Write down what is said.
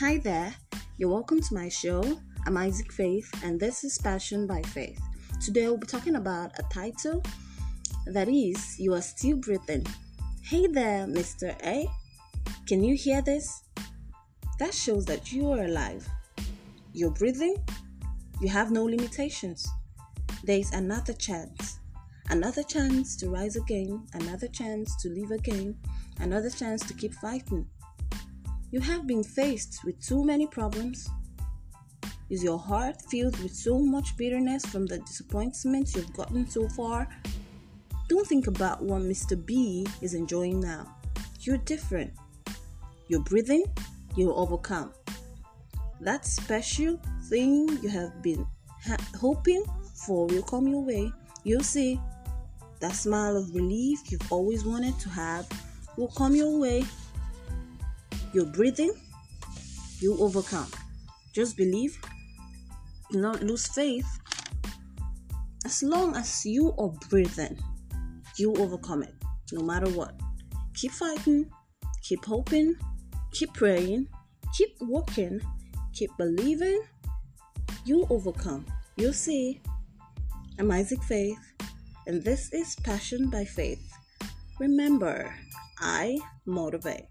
Hi there, you're welcome to my show. I'm Isaac Faith, and this is Passion by Faith. Today, we'll be talking about a title that is You Are Still Breathing. Hey there, Mr. A. Can you hear this? That shows that you are alive. You're breathing, you have no limitations. There is another chance. Another chance to rise again, another chance to live again, another chance to keep fighting. You have been faced with too many problems. Is your heart filled with so much bitterness from the disappointments you've gotten so far? Don't think about what Mr. B is enjoying now. You're different. You're breathing, you'll overcome. That special thing you have been ha- hoping for will come your way. You'll see. That smile of relief you've always wanted to have will come your way you're breathing, you overcome. Just believe, do not lose faith. As long as you are breathing, you overcome it, no matter what. Keep fighting, keep hoping, keep praying, keep working, keep believing. You overcome. You'll see. I'm Isaac Faith, and this is Passion by Faith. Remember, I motivate.